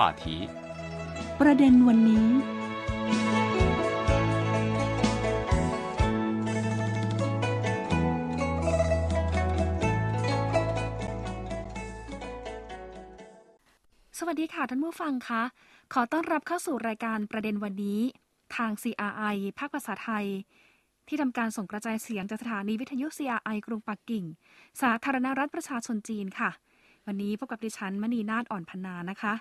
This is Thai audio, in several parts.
话题。ประเด็นวันนี้ สวัสดีค่ะท่านผู้ฟังคะ ขอต้อนรับเข้าสู่รายการประเด็นวันนี้ ทาง CRI ภาคภาษาไทย ที่ทำการส่งกระจายเสียงจากสถานีวิทยุ CRI กรุงปักกิ่ง สาธารณรัฐประชาชนจีนค่ะ วันนี้พบกับดิฉันมณีนาฏอ่อนพนานะคะ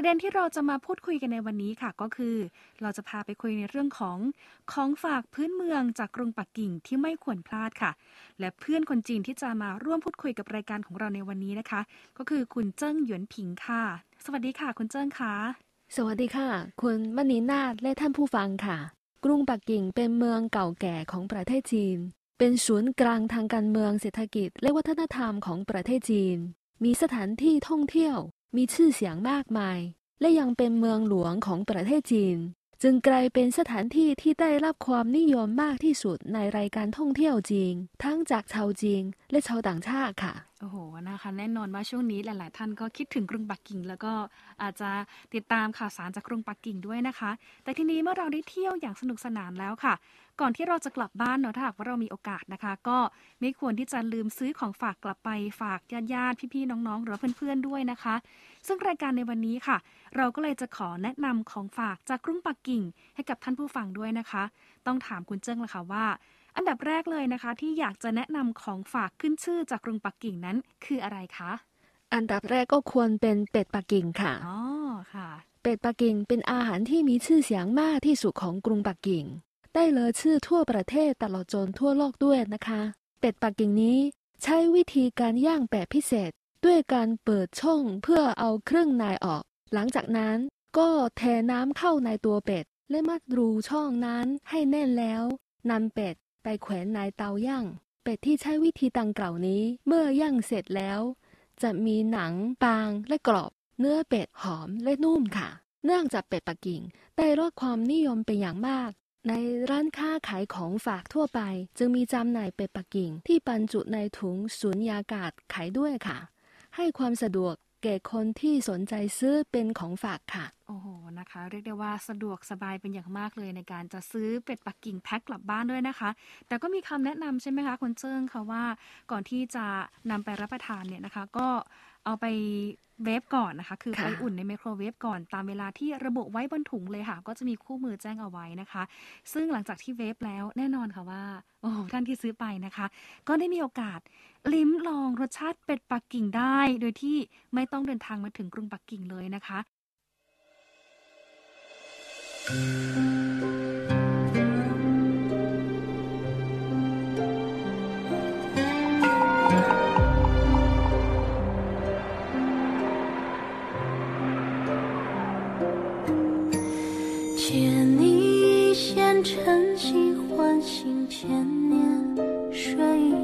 ประเด็นที่เราจะมาพูดคุยกันในวันนี้ค่ะก็คือ เราจะพาไปคุยในเรื่องของของฝากพื้นเมืองจากกรุงปักกิ่งที่ไม่ควรพลาดค่ะ และเพื่อนคนจีนที่จะมาร่วมพูดคุยกับรายการของเราในวันนี้นะคะ ก็คือคุณเจิ้งหยวนผิงค่ะ สวัสดีค่ะ คุณเจิ้งค่ะสวัสดีค่ะ คุณมณีนาฏและท่านผู้ฟังค่ะ กรุงปักกิ่งเป็นเมืองเก่าแก่ของประเทศจีน เป็นศูนย์กลางทางการเมืองเศรษฐกิจ และวัฒนธรรมของประเทศจีน มีสถานที่ท่องเที่ยว มีชื่อเสียงมากมาย และยังเป็นเมืองหลวงของประเทศจีน จึงกลายเป็นสถานที่ที่ได้รับความนิยมมากที่สุดในรายการท่องเที่ยวจีน ทั้งจากชาวจีนและชาวต่างชาติค่ะโอ้โห นะคะ แน่นอนว่าช่วงนี้หลาย ๆ ท่านก็คิดถึงกรุงปักกิ่ง แล้วก็อาจจะติดตามข่าวสารจากกรุงปักกิ่งด้วยนะคะ แต่ทีนี้เมื่อเราได้เที่ยวอย่างสนุกสนานแล้วค่ะ ก่อนที่เราจะกลับบ้านเนาะถ้าหากว่าเรามีโอกาสนะคะ ก็ไม่ควรที่จะลืมซื้อของฝากกลับไปฝากญาติๆพี่ๆน้องๆ หรือว่าเพื่อนๆด้วยนะคะ ซึ่งรายการในวันนี้ค่ะ เราก็เลยจะขอแนะนำของฝากจากกรุงปักกิ่ง ให้กับท่านผู้ฟังด้วยนะคะ ต้องถามคุณเจิ้งละค่ะว่า อันดับแรกเลยนะคะ ที่อยากจะแนะนำของฝากขึ้นชื่อจากกรุงปักกิ่งนั้นคืออะไรคะอันดับแรกก็ควรเป็นเป็ดปักกิ่งค่ะอ๋อค่ะ เป็ดปักกิ่งเป็นอาหารที่มีชื่อเสียงมากที่สุดของกรุงปักกิ่ง ได้เลยชื่อทั่วประเทศตลอดจนทั่วโลกด้วยนะคะ เป็ดปักกิ่งนี้ใช้วิธีการย่างแบบพิเศษ ด้วยการเปิดช่องเพื่อเอาเครื่องในออก หลังจากนั้นก็เทน้ำเข้าในตัวเป็ด และมัดรูช่องนั้นให้แน่นแล้วนำเป็ดไปแขวนในเตาย่าง เป็ดที่ใช้วิธีดังกล่าวนี้เมื่อย่างเสร็จแล้ว จะมีหนังบางและกรอบ เนื้อเป็ดหอมและนุ่มค่ะ เนื่องจากเป็ดปักกิ่งได้รับความนิยมเป็นอย่างมาก ในร้านค้าขายของฝากทั่วไป จึงมีจำหน่ายเป็ดปักกิ่ง ที่บรรจุในถุงสุญญากาศขายด้วยค่ะ ให้ความสะดวกแก่คนที่สนใจซื้อเป็นของฝากค่ะ โอ้โหนะคะ เรียกได้ว่าสะดวกสบายเป็นอย่างมากเลยในการจะซื้อเป็ดปักกิ่งแพ็คกลับบ้านด้วยนะคะ แต่ก็มีคำแนะนำใช่ไหมคะคุณเจิ้งคะว่าก่อนที่จะนำไปรับประทานเนี่ยนะคะ ก็ เอาไปเวฟก่อนนะคะ คือค่ะไปอุ่นในไมโครเวฟก่อนตามเวลาที่ระบุไว้บนถุงเลยค่ะ ก็จะมีคู่มือแจ้งเอาไว้นะคะ ซึ่งหลังจากที่เวฟแล้วแน่นอนค่ะว่า โอ้โหท่านที่ซื้อไปนะคะ ก็ได้มีโอกาสลิ้มลองรสชาติเป็ดปักกิ่งได้ โดยที่ไม่ต้องเดินทางมาถึงกรุงปักกิ่งเลยนะคะ 晨曦，唤醒千年睡意。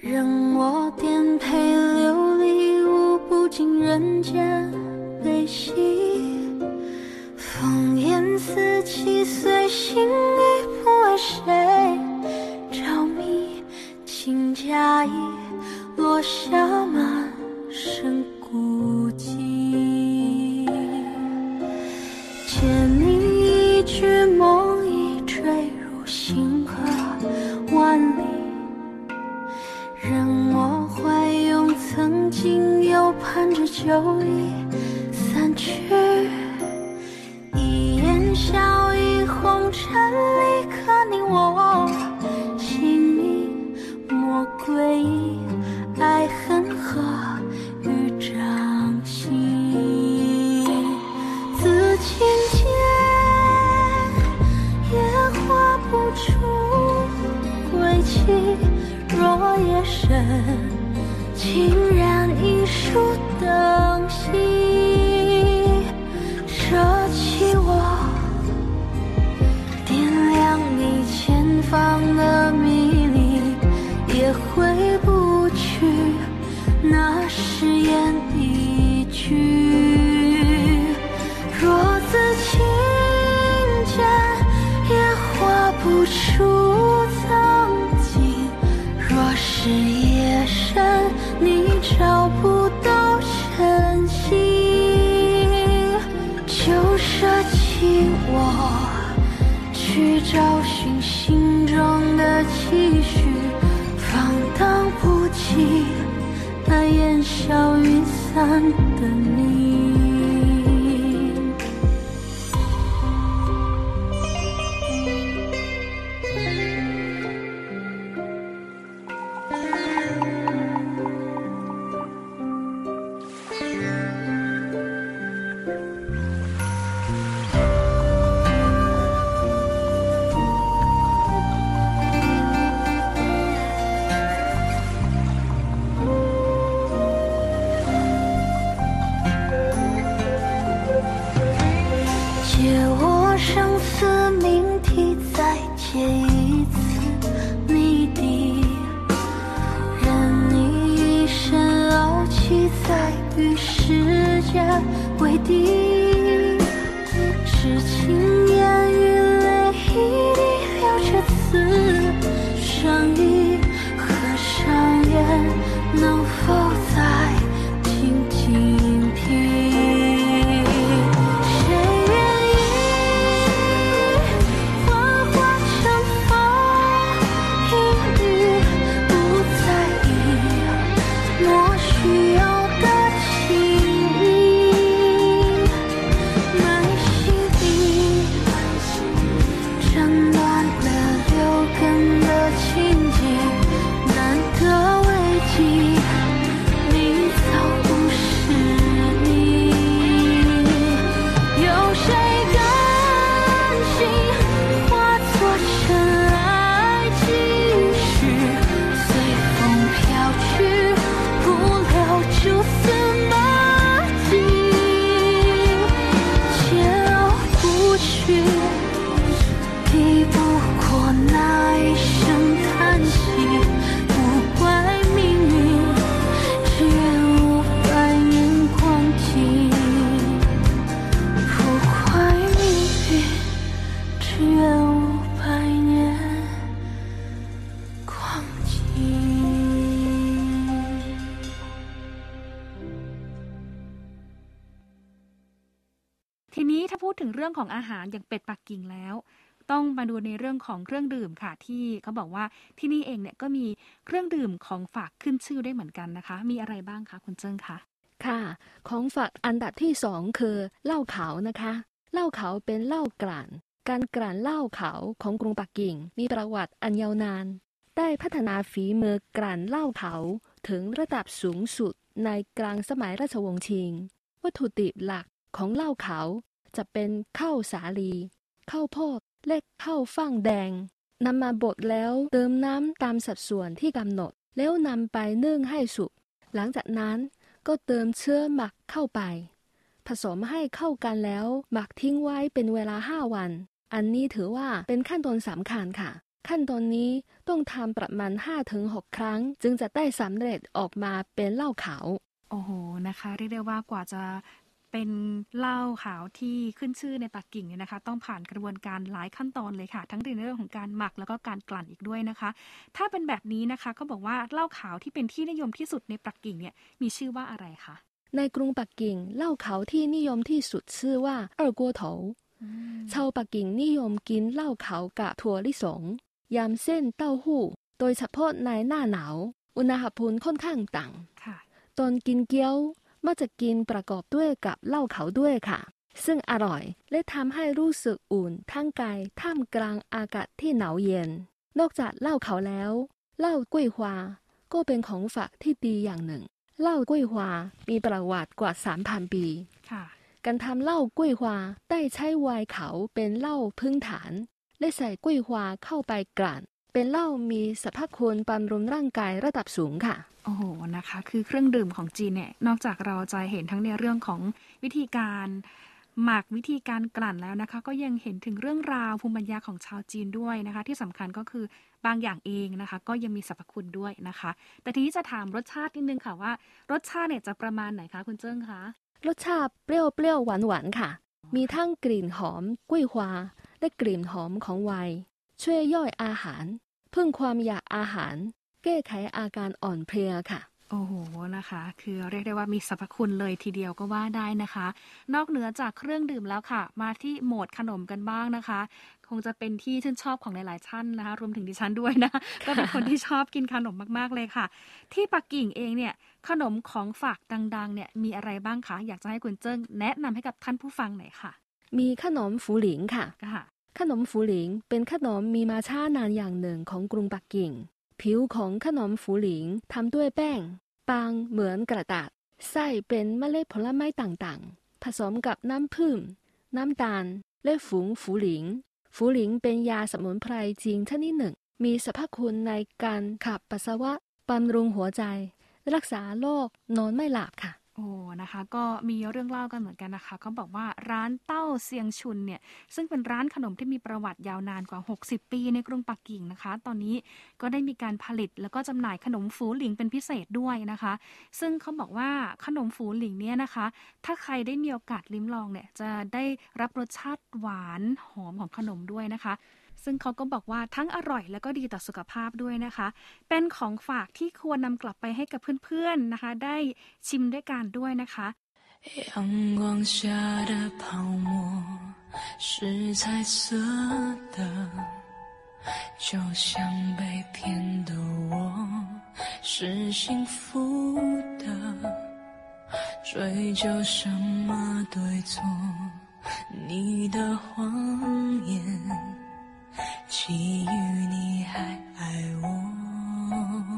任我颠沛流离，无不尽人间悲喜。烽烟四起，随心意，不为谁着迷。情假意，落下就已散去。一言笑语，红尘里，可你我姓名莫归依，爱恨何与掌心。字情间也画不出归期。若夜深，竟不等。那烟消云散的你。规定是情。 ทีนี้ถ้าพูดถึงเรื่องของอาหารอย่างเป็ดปักกิ่งแล้ว ต้องมาดูในเรื่องของเครื่องดื่มค่ะ ที่เขาบอกว่าที่นี่เองเนี่ยก็มีเครื่องดื่มของฝากขึ้นชื่อได้เหมือนกันนะคะ มีอะไรบ้างคะคุณเจิ้งคะค่ะ ของฝากอันดับที่สองคือเหล้าขาวนะคะเหล้าขาวเป็นเหล้ากลั่นการกลั่นเหล้าขาวของกรุงปักกิ่ง มีประวัติอันยาวนาน ได้พัฒนาฝีมือกลั่นเหล้าขาวถึงระดับสูงสุดในกลางสมัยราชวงศ์ชิง วัตถุดิบหลัก ของเหล้าขาวจะเป็นข้าวสาลีข้าวโพดและข้าวฟ่างแดงนำมาบดแล้วเติมน้ำตามสัดส่วนที่กำหนด แล้วนำไปนึ่งให้สุก หลังจากนั้นก็เติมเชื้อหมักเข้าไป ผสมให้เข้ากันแล้วหมักทิ้งไว้เป็นเวลา5วัน อันนี้ถือว่าเป็นขั้นตอนสำคัญค่ะ ขั้นตอนนี้ต้องทำประมาณ5-6ครั้ง จึงจะได้สำเร็จออกมาเป็นเหล้าขาวโอ้โหนะคะ เรียกได้ว่ากว่าจะ เป็นเหล้าขาวที่ขึ้นชื่อในปักกิ่งเนี่ยนะคะ ต้องผ่านกระบวนการหลายขั้นตอนเลยค่ะ ทั้งในเรื่องของการหมักแล้วก็การกลั่นอีกด้วยนะคะ ถ้าเป็นแบบนี้นะคะก็บอกว่าเหล้าขาวที่เป็นที่นิยมที่สุดในปักกิ่งเนี่ยมีชื่อว่าอะไรคะในกรุงปักกิ่งเหล้าขาวที่นิยมที่สุดชื่อว่าเออกัวโถอืมชาวปักกิ่งนิยมกินเหล้าขาวกับถั่วลิสงยำเส้นเต้าหู้ โดยเฉพาะในหน้าหนาว อุณหภูมิค่อนข้างต่ำค่ะตอนกินเกี๊ยว มักจะกินประกอบด้วยกับเหล้าขาวด้วยค่ะ ซึ่งอร่อยและทำให้รู้สึกอุ่นทั้งกายท่ามกลางอากาศที่หนาวเย็น นอกจากเหล้าขาวแล้วเหล้ากล้วยฮวาก็เป็นของฝากที่ดีอย่างหนึ่งเหล้ากล้วยฮวามีประวัติกว่า 3,000 ปีค่ะการทำเหล้ากล้วยฮวาได้ใช้ไวน์ขาวเป็นเหล้าพื้นฐาน และใส่กล้วยฮวาเข้าไปกลั่น เป็นเหล้ามีสรรพคุณบำรุงร่างกายระดับสูงค่ะ โอ้โหนะคะ คือเครื่องดื่มของจีนเนี่ยนอกจากเราจะเห็นทั้งในเรื่องของวิธีการหมักวิธีการกลั่นแล้วนะคะ ก็ยังเห็นถึงเรื่องราวภูมิปัญญาของชาวจีนด้วยนะคะ ที่สำคัญก็คือบางอย่างเองนะคะ ก็ยังมีสรรพคุณด้วยนะคะ แต่ทีนี้จะถามรสชาตินิดนึงค่ะว่า รสชาติเนี่ยจะประมาณไหนคะคุณเจิ้งคะรสชาติเปรี้ยวเปรี้ยวหวานหวานๆค่ะ มีทั้งกลิ่นหอมกล้วยฮวาและกลิ่นหอมของไวน์ช่วยย่อยอาหารเพิ่มความอยากอาหาร แก้ไขอาการอ่อนเพลียค่ะโอ้โหนะคะ คือเรียกได้ว่ามีสรรพคุณเลยทีเดียวก็ว่าได้นะคะ นอกเหนือจากเครื่องดื่มแล้วค่ะ มาที่โหมดขนมกันบ้างนะคะ คงจะเป็นที่ชื่นชอบของหลายๆท่านนะคะ รวมถึงดิฉันด้วยนะ ก็เป็นคนที่ชอบกินขนมมากๆเลยค่ะ ที่ปักกิ่งเองเนี่ย ขนมของฝากดัง ๆ เนี่ยมีอะไรบ้างคะ อยากจะให้คุณเจิ้งแนะนำให้กับท่านผู้ฟังหน่อยค่ะ มีขนมฝูหลิงค่ะค่ะ ขนมฝูหลิงเป็นขนมมีมาช้านานอย่างหนึ่งของกรุงปักกิ่ง ผิวของขนมฝูหลิงทำด้วยแป้งบางเหมือนกระดาษไส้เป็นเมล็ดผลไม้ต่างๆ ผสมกับน้ำผึ้งน้ำตาล และฝูงฝูหลิง ฝูหลิงเป็นยาสมุนไพรจีนชนิดหนึ่ง มีสรรพคุณในการขับปัสสาวะบำรุงหัวใจ รักษาโรคนอนไม่หลับค่ะ โอ้นะคะ ก็มีเรื่องเล่ากันเหมือนกันนะคะเขาบอกว่าร้านเต้าเซียงชุนเนี่ย ซึ่งเป็นร้านขนมที่มีประวัติยาวนานกว่า 60 ปีในกรุงปักกิ่งนะคะ ตอนนี้ก็ได้มีการผลิตแล้วก็จำหน่ายขนมฝูหลิงเป็นพิเศษด้วยนะคะ ซึ่งเขาบอกว่าขนมฝูหลิงเนี่ยนะคะ ถ้าใครได้มีโอกาสลิ้มลองเนี่ยจะได้รับรสชาติหวานหอมของขนมด้วยนะคะ ซึ่งเขาก็บอกว่าทั้งอร่อยแล้วก็ดีต่อสุขภาพด้วยนะคะ เป็นของฝากที่ควรนำกลับไปให้กับเพื่อนๆนะคะ ได้ชิมด้วยกันด้วยนะคะ 阳光下的泡沫是彩色的，就像被骗的我是幸福的。追究什么对错？你的谎言， 基于你还爱我。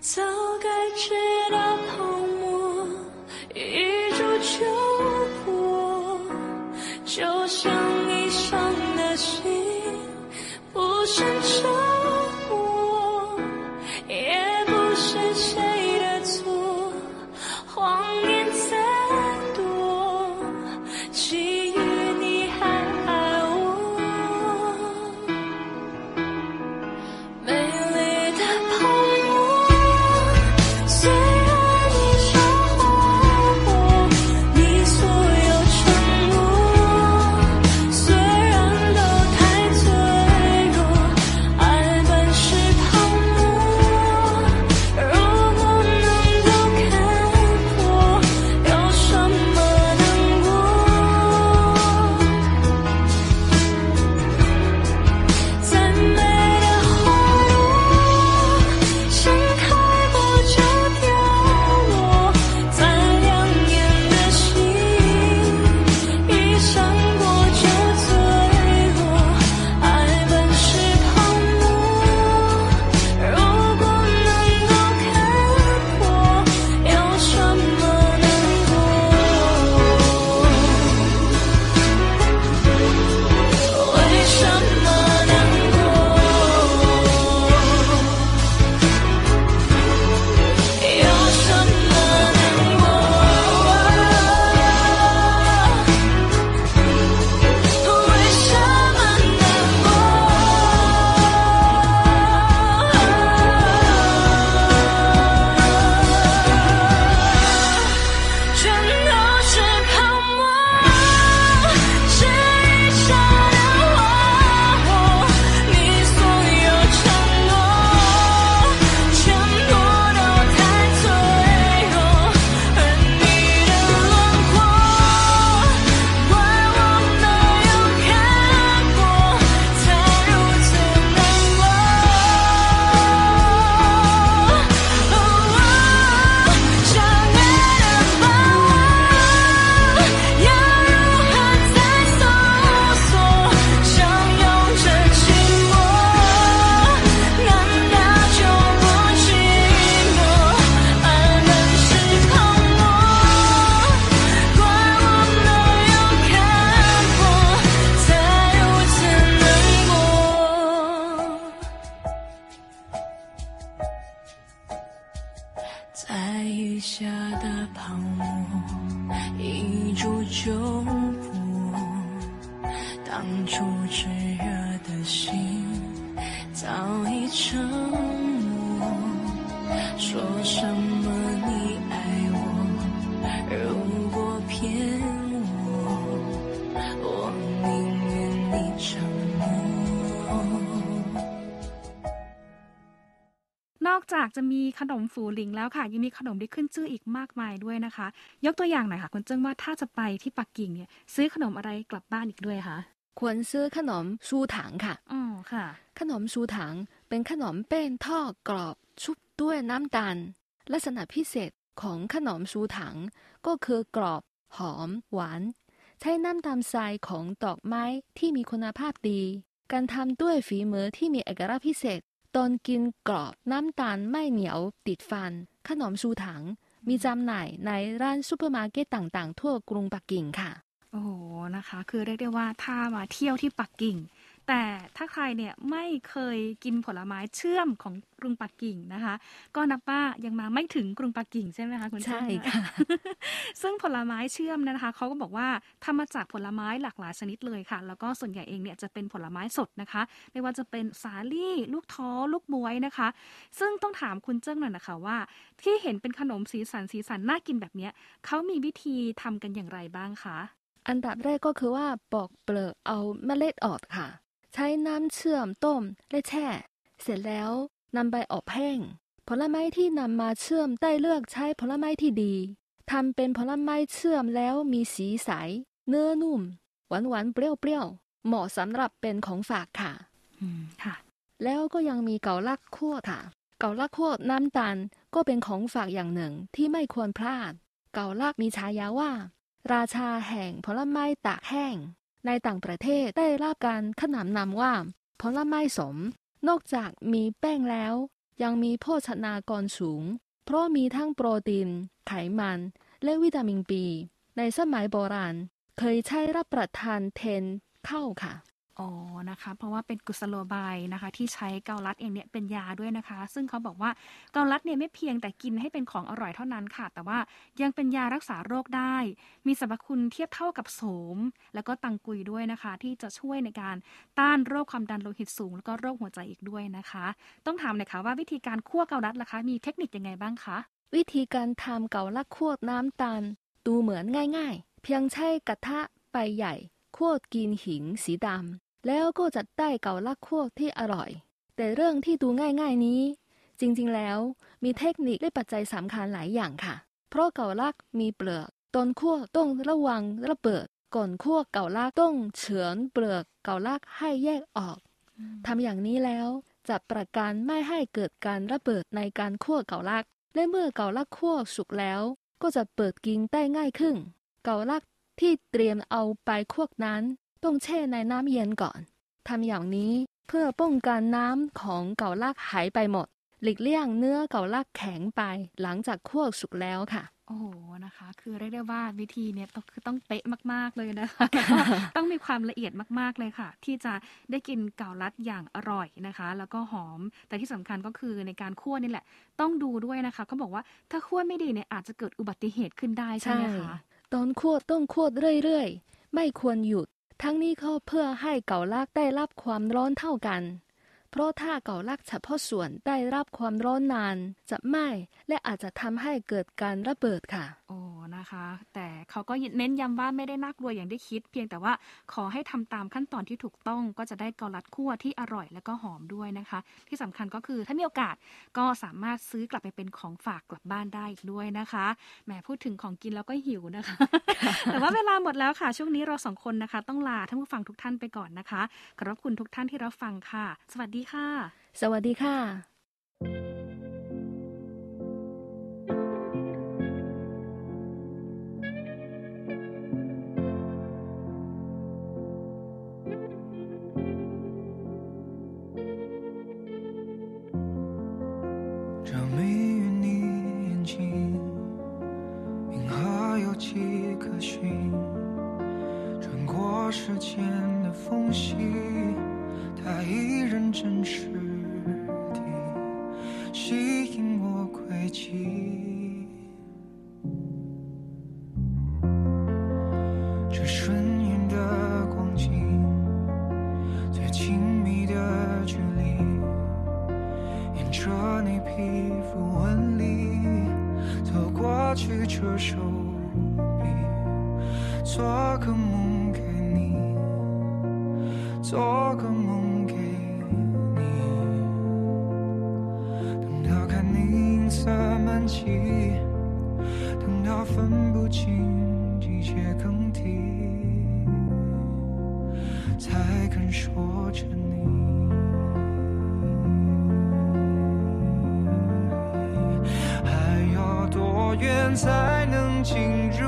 早该知道 จากจะมีขนมฝูหลิงแล้วค่ะ ยังมีขนมที่ขึ้นชื่ออีกมากมายด้วยนะคะ ยกตัวอย่างหน่อยค่ะคุณเจิ้งว่าถ้าจะไปที่ปักกิ่งเนี่ยซื้อขนมอะไรกลับบ้านอีกด้วยคะควรซื้อขนมชูถังค่ะอ๋อค่ะ ขนมชูถังเป็นขนมเป้นทอดกรอบชุบด้วยน้ำตาลลักษณะพิเศษของขนมชูถังก็คือกรอบ หอม หวาน ใช้น้ำตาลทรายของดอกไม้ที่มีคุณภาพดี การทำด้วยฝีมือที่มีเอกลักษณ์พิเศษ ตอนกินกรอบน้ำตาลไม่เหนียวติดฟัน ขนมชูถัง มีจำหน่ายในร้านซูเปอร์มาร์เก็ตต่างๆ ทั่วกรุงปักกิ่งค่ะ โอ้โหนะคะ คือเรียกได้ว่าถ้ามาเที่ยวที่ปักกิ่ง แต่ถ้าใครเนี่ยไม่เคยกินผลไม้เชื่อมของกรุงปักกิ่งนะคะ ก็นับว่ายังมาไม่ถึงกรุงปักกิ่งใช่ไหมคะคุณใช่เจิ้งค่ะซึ่งผลไม้เชื่อมนะคะเขาก็บอกว่าทำมาจากผลไม้หลากหลายชนิดเลยค่ะ แล้วก็ส่วนใหญ่เองเนี่ยจะเป็นผลไม้สดนะคะ ไม่ว่าจะเป็นสาลี่ ลูกท้อลูกบวยนะคะ ซึ่งต้องถามคุณเจิ้งหน่อยนะคะว่า ที่เห็นเป็นขนมสีสันสีสันน่ากินแบบเนี้ยเขามีวิธีทำกันอย่างไรบ้างคะอันดับแรกก็คือว่าปอกเปลือกเอาเมล็ดออกค่ะ ใช้น้ำเชื่อมต้มและแช่ เสร็จแล้วนำไปอบแห้ง ผลไม้ที่นำมาเชื่อมได้เลือกใช้ผลไม้ที่ดีทำเป็นผลไม้เชื่อมแล้วมีสีใส เนื้อนุ่ม หวานหวานๆเปรี้ยวๆเหมาะสำหรับเป็นของฝากค่ะ อืมค่ะ แล้วก็ยังมีเกาลักคั่วค่ะ เกาลักคั่วน้ำตาลก็เป็นของฝากอย่างหนึ่งที่ไม่ควรพลาด เกาลักมีฉายาว่า ราชาแห่งผลไม้ตากแห้ง ในต่างประเทศได้รับการขนานนามว่าผลไม้สม นอกจากมีแป้งแล้ว ยังมีโภชนากรสูง เพราะมีทั้งโปรตีน ไขมัน และวิตามินบีในสมัยโบราณ เคยใช้รับประทานเทนข้าวค่ะ อ๋อ นะคะ เพราะว่าเป็นกุศโลบายนะคะ ที่ใช้เกาลัดเองเนี่ยเป็นยาด้วยนะคะ ซึ่งเขาบอกว่าเกาลัดเนี่ยไม่เพียงแต่กินให้เป็นของอร่อยเท่านั้นค่ะ แต่ว่ายังเป็นยารักษาโรคได้ มีสรรพคุณเทียบเท่ากับโสม แล้วก็ตังกุยด้วยนะคะ ที่จะช่วยในการต้านโรคความดันโลหิตสูง แล้วก็โรคหัวใจอีกด้วยนะคะ ต้องถามหน่อยค่ะว่าวิธีการคั่วเกาลัดล่ะคะ มีเทคนิคยังไงบ้างคะ วิธีการทำเกาลักคั่วน้ำตาล ดูเหมือนง่าย ๆ เพียงใช้กระทะใบใหญ่คั่วกินหิงสีดำ แล้วก็จะได้เกาลักคั่วที่อร่อย แต่เรื่องที่ดูง่ายๆนี้ จริงๆแล้วมีเทคนิคและปัจจัยสำคัญหลายอย่างค่ะ เพราะเกาลักมีเปลือกตอนคั่วต้องระวังระเบิดก่อนคั่วเกาลักต้องเฉือนเปลือกเกาลักให้แยกออกทำอย่างนี้แล้วจะประกันไม่ให้เกิดการระเบิดในการคั่วเกาลัก และเมื่อเกาลักคั่วสุกแล้ว ก็จะเปิดกินได้ง่ายขึ้น เกาลักที่เตรียมเอาไปคั่วนั้น ต้องแช่ในน้ำเย็นก่อนทำอย่างนี้เพื่อป้องกันน้ำของเกาลักหายไปหมด หลีกเลี่ยงเนื้อเกาลักแข็งไป หลังจากคั่วสุกแล้วค่ะ โอ้โหนะคะ คือเรียกได้ว่าวิธีเนี่ยต้องคือต้องเป๊ะมากๆเลยนะคะแล้วก็ต้องมีความละเอียดมากๆเลยค่ะ ที่จะได้กินเกาลัดอย่างอร่อยนะคะ แล้วก็หอม แต่ที่สำคัญก็คือในการคั่วนี่แหละ ต้องดูด้วยนะคะเขาบอกว่าถ้าคั่วไม่ดีเนี่ยอาจจะเกิดอุบัติเหตุขึ้นได้ใช่ไหมคะตอนคั่วต้องคั่วเรื่อยๆ ไม่ควรหยุด ทั้งนี้ก็เพื่อให้เกาลากได้รับความร้อนเท่ากัน เพราะถ้าเกาลักเฉพาะส่วนได้รับความร้อนนาน จะไหม้และอาจจะทำให้เกิดการระเบิดค่ะ โอ้นะคะ แต่เขาก็เน้นย้ำว่าไม่ได้น่ากลัวอย่างที่คิด เพียงแต่ว่าขอให้ทำตามขั้นตอนที่ถูกต้องก็จะได้เกาลัดคั่วที่อร่อยและก็หอมด้วยนะคะ ที่สำคัญก็คือถ้ามีโอกาสก็สามารถซื้อกลับไปเป็นของฝากกลับบ้านได้อีกด้วยนะคะแหมพูดถึงของกินแล้วก็หิวนะคะ แต่ว่าเวลาหมดแล้วค่ะ ช่วงนี้เราสองคนนะคะ ต้องลาท่านผู้ฟังทุกท่านไปก่อนนะคะขอบพระคุณทุกท่านที่รับฟังค่ะ สวัสดีค่ะ สวัสดีค่ะ 情如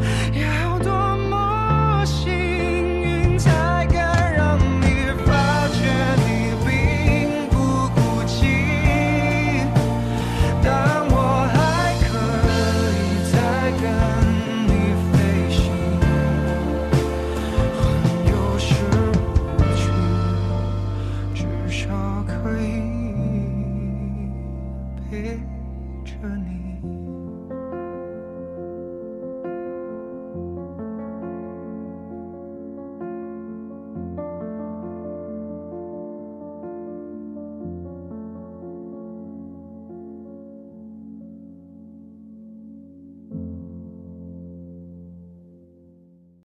yeah.